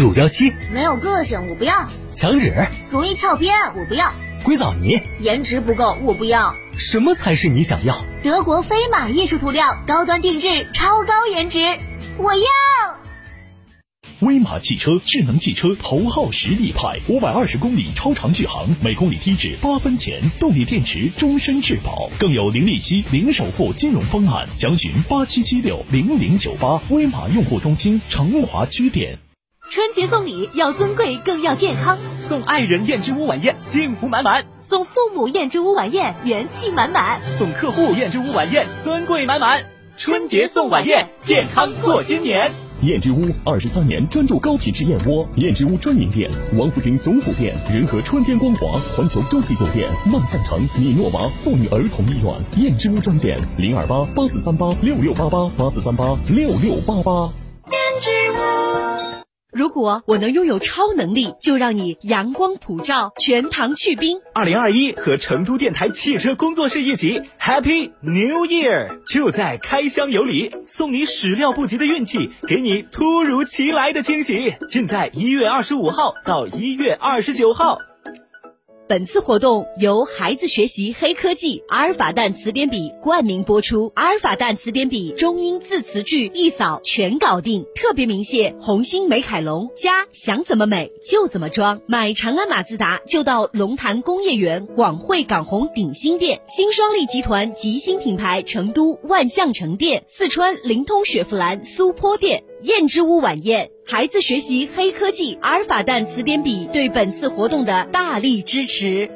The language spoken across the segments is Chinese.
乳胶漆没有个性，我不要；墙纸容易翘边，我不要；硅藻泥颜值不够，我不要。什么才是你想要？德国飞马艺术涂料，高端定制，超高颜值，我要。威马汽车智能汽车头号实力派，五百二十公里超长续航，每公里低至八分钱，动力电池终身质保，更有零利息、零首付金融方案。详询八七七六零零九八，威马用户中心成华区店。春节送礼要尊贵，更要健康。送爱人燕之屋晚宴，幸福满满；送父母燕之屋晚宴，元气满满；送客户燕之屋晚宴，尊贵满满。春节送晚宴，健康过新年。燕之屋二十三年专注高品质燕窝，燕之屋专营店：王府井总府店、仁和春天光华、环球洲际酒店、万象城、米诺娃妇女儿童医院。燕之屋专线：零二八八四三八六六八八八四三八六六八八。如果我能拥有超能力，就让你阳光普照，全糖去冰。二零二一和成都电台汽车工作室一起，Happy New Year！就在开箱有礼，送你始料不及的运气，给你突如其来的惊喜。尽在一月二十五号到一月二十九号。本次活动由孩子学习黑科技阿尔法蛋词典笔冠名播出。阿尔法蛋词典笔中英字词句一扫全搞定，特别鸣谢红星美凯龙。家想怎么美就怎么装，买长安马自达就到龙潭工业园广汇港宏鼎新店，新双利集团吉星品牌成都万象城店，四川灵通雪佛兰苏坡店。燕之屋晚宴，孩子学习黑科技阿尔法蛋词典笔对本次活动的大力支持。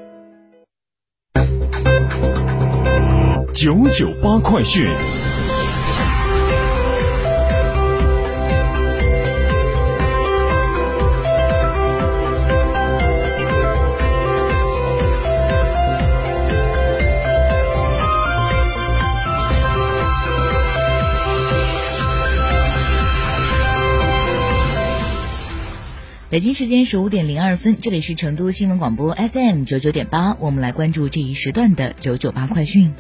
九九八快讯。北京时间十五点零二分，这里是成都新闻广播 FM 九九点八，我们来关注这一时段的九九八快讯。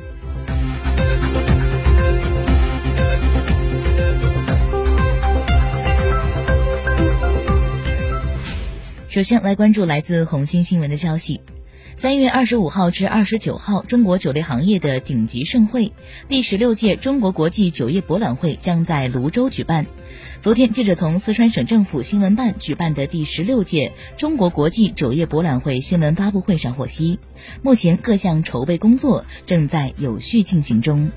首先来关注来自红星新闻的消息。三月二十五号至二十九号，中国酒类行业的顶级盛会——第十六届中国国际酒业博览会将在泸州举办。昨天，记者从四川省政府新闻办举办的第十六届中国国际酒业博览会新闻发布会上获悉，目前各项筹备工作正在有序进行中。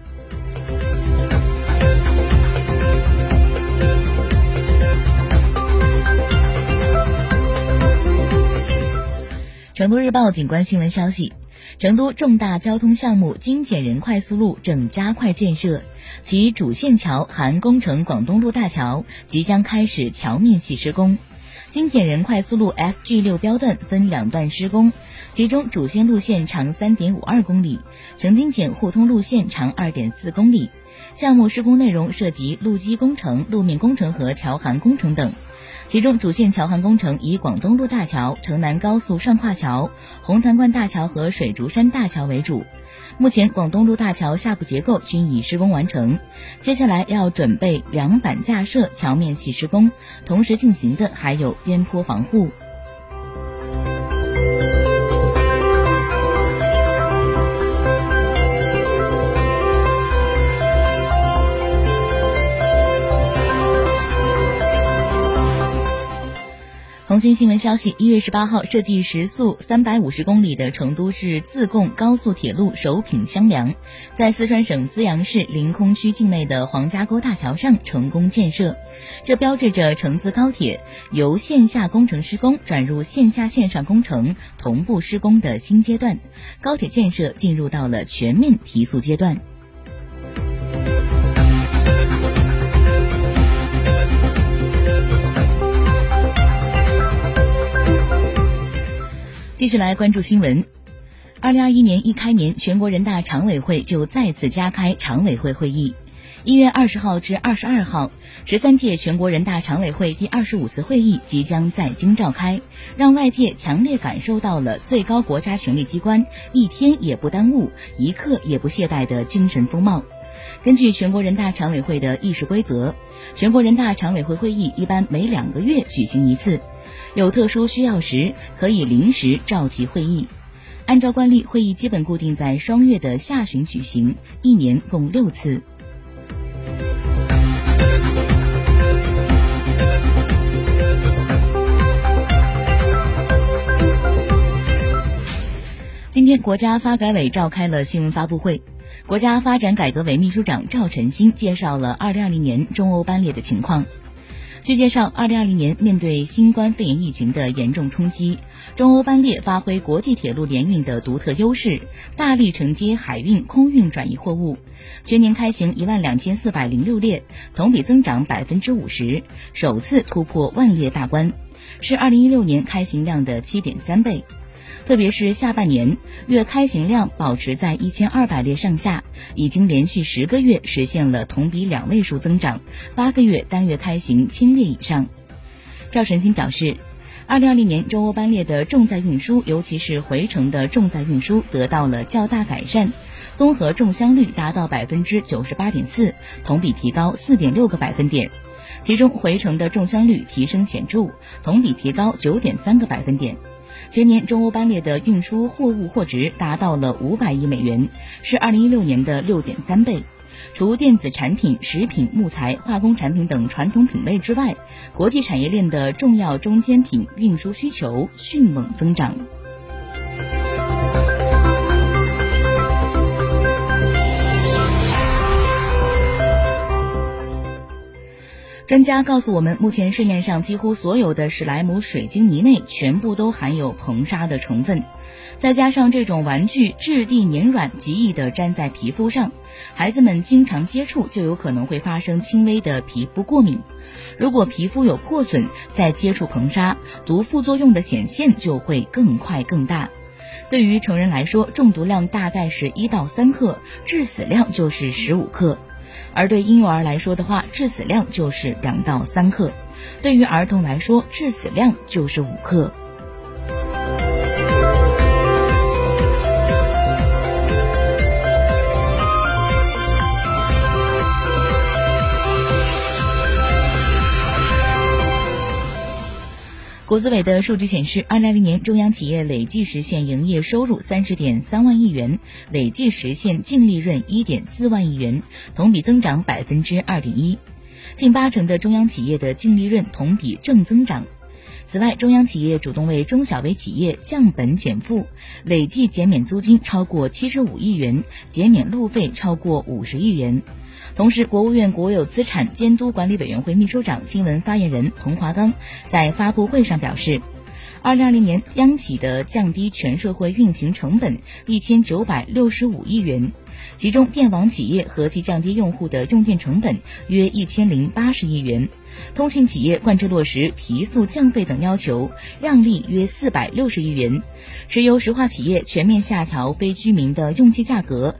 成都日报景观新闻消息：成都重大交通项目京简人快速路正加快建设，其主线桥含工程广东路大桥即将开始桥面系施工。京简人快速路 SG 六标段分两段施工，其中主线路线长三点五二公里，成京简互通路线长二点四公里。项目施工内容涉及路基工程、路面工程和桥涵工程等。其中主线桥涵工程以广东路大桥、城南高速上跨桥、红潭关大桥和水竹山大桥为主。目前广东路大桥下部结构均已施工完成，接下来要准备梁板架设、桥面系施工，同时进行的还有边坡防护。红星新闻消息：一月十八号，设计时速三百五十公里的成都市自贡高速铁路首品箱梁，在四川省资阳市临空区境内的黄家沟大桥上成功建设。这标志着成资高铁由线下工程施工转入线下线上工程同步施工的新阶段，高铁建设进入到了全面提速阶段。继续来关注新闻。二零二一年一开年，全国人大常委会就再次加开常委会会议。一月二十号至二十二号，十三届全国人大常委会第二十五次会议即将在京召开，让外界强烈感受到了最高国家权力机关一天也不耽误、一刻也不懈怠的精神风貌。根据全国人大常委会的议事规则，全国人大常委会会议一般每两个月举行一次，有特殊需要时可以临时召集会议。按照惯例，会议基本固定在双月的下旬举行，一年共六次。今天，国家发改委召开了新闻发布会。国家发展改革委秘书长赵晨星介绍了2020年中欧班列的情况。据介绍，2020年面对新冠肺炎疫情的严重冲击，中欧班列发挥国际铁路联运的独特优势，大力承接海运、空运转移货物，全年开行一万两千四百零六列，同比增长百分之五十，首次突破万列大关，是2016年开行量的七点三倍。特别是下半年月开行量保持在一千二百列上下，已经连续十个月实现了同比两位数增长，八个月单月开行千列以上。赵晨星表示，二零二零年中欧班列的重载运输，尤其是回程的重载运输得到了较大改善，综合重箱率达到百分之九十八点四，同比提高四点六个百分点，其中回程的重箱率提升显著，同比提高九点三个百分点。全年中欧班列的运输货物货值达到了五百亿美元，是二零一六年的六点三倍。除电子产品、食品、木材、化工产品等传统品类之外，国际产业链的重要中间品运输需求迅猛增长。专家告诉我们，目前市面上几乎所有的史莱姆水晶泥内全部都含有硼砂的成分，再加上这种玩具质地黏软，极易的粘在皮肤上，孩子们经常接触就有可能会发生轻微的皮肤过敏。如果皮肤有破损，再接触硼砂，毒副作用的显现就会更快更大。对于成人来说，中毒量大概是一到三克，致死量就是十五克。而对婴幼儿来说的话，致死量就是两到三克；对于儿童来说，致死量就是五克。国资委的数据显示，二零二零年中央企业累计实现营业收入三十点三万亿元，累计实现净利润一点四万亿元，同比增长百分之二点一。近八成的中央企业的净利润同比正增长。此外，中央企业主动为中小微企业降本减负，累计减免租金超过七十五亿元，减免路费超过五十亿元。同时，国务院国有资产监督管理委员会秘书长、新闻发言人彭华刚在发布会上表示，二零二零年央企的降低全社会运行成本一千九百六十五亿元，其中电网企业合计降低用户的用电成本约一千零八十亿元，通信企业贯彻落实提速降费等要求，让利约四百六十亿元，石油石化企业全面下调非居民的用气价格。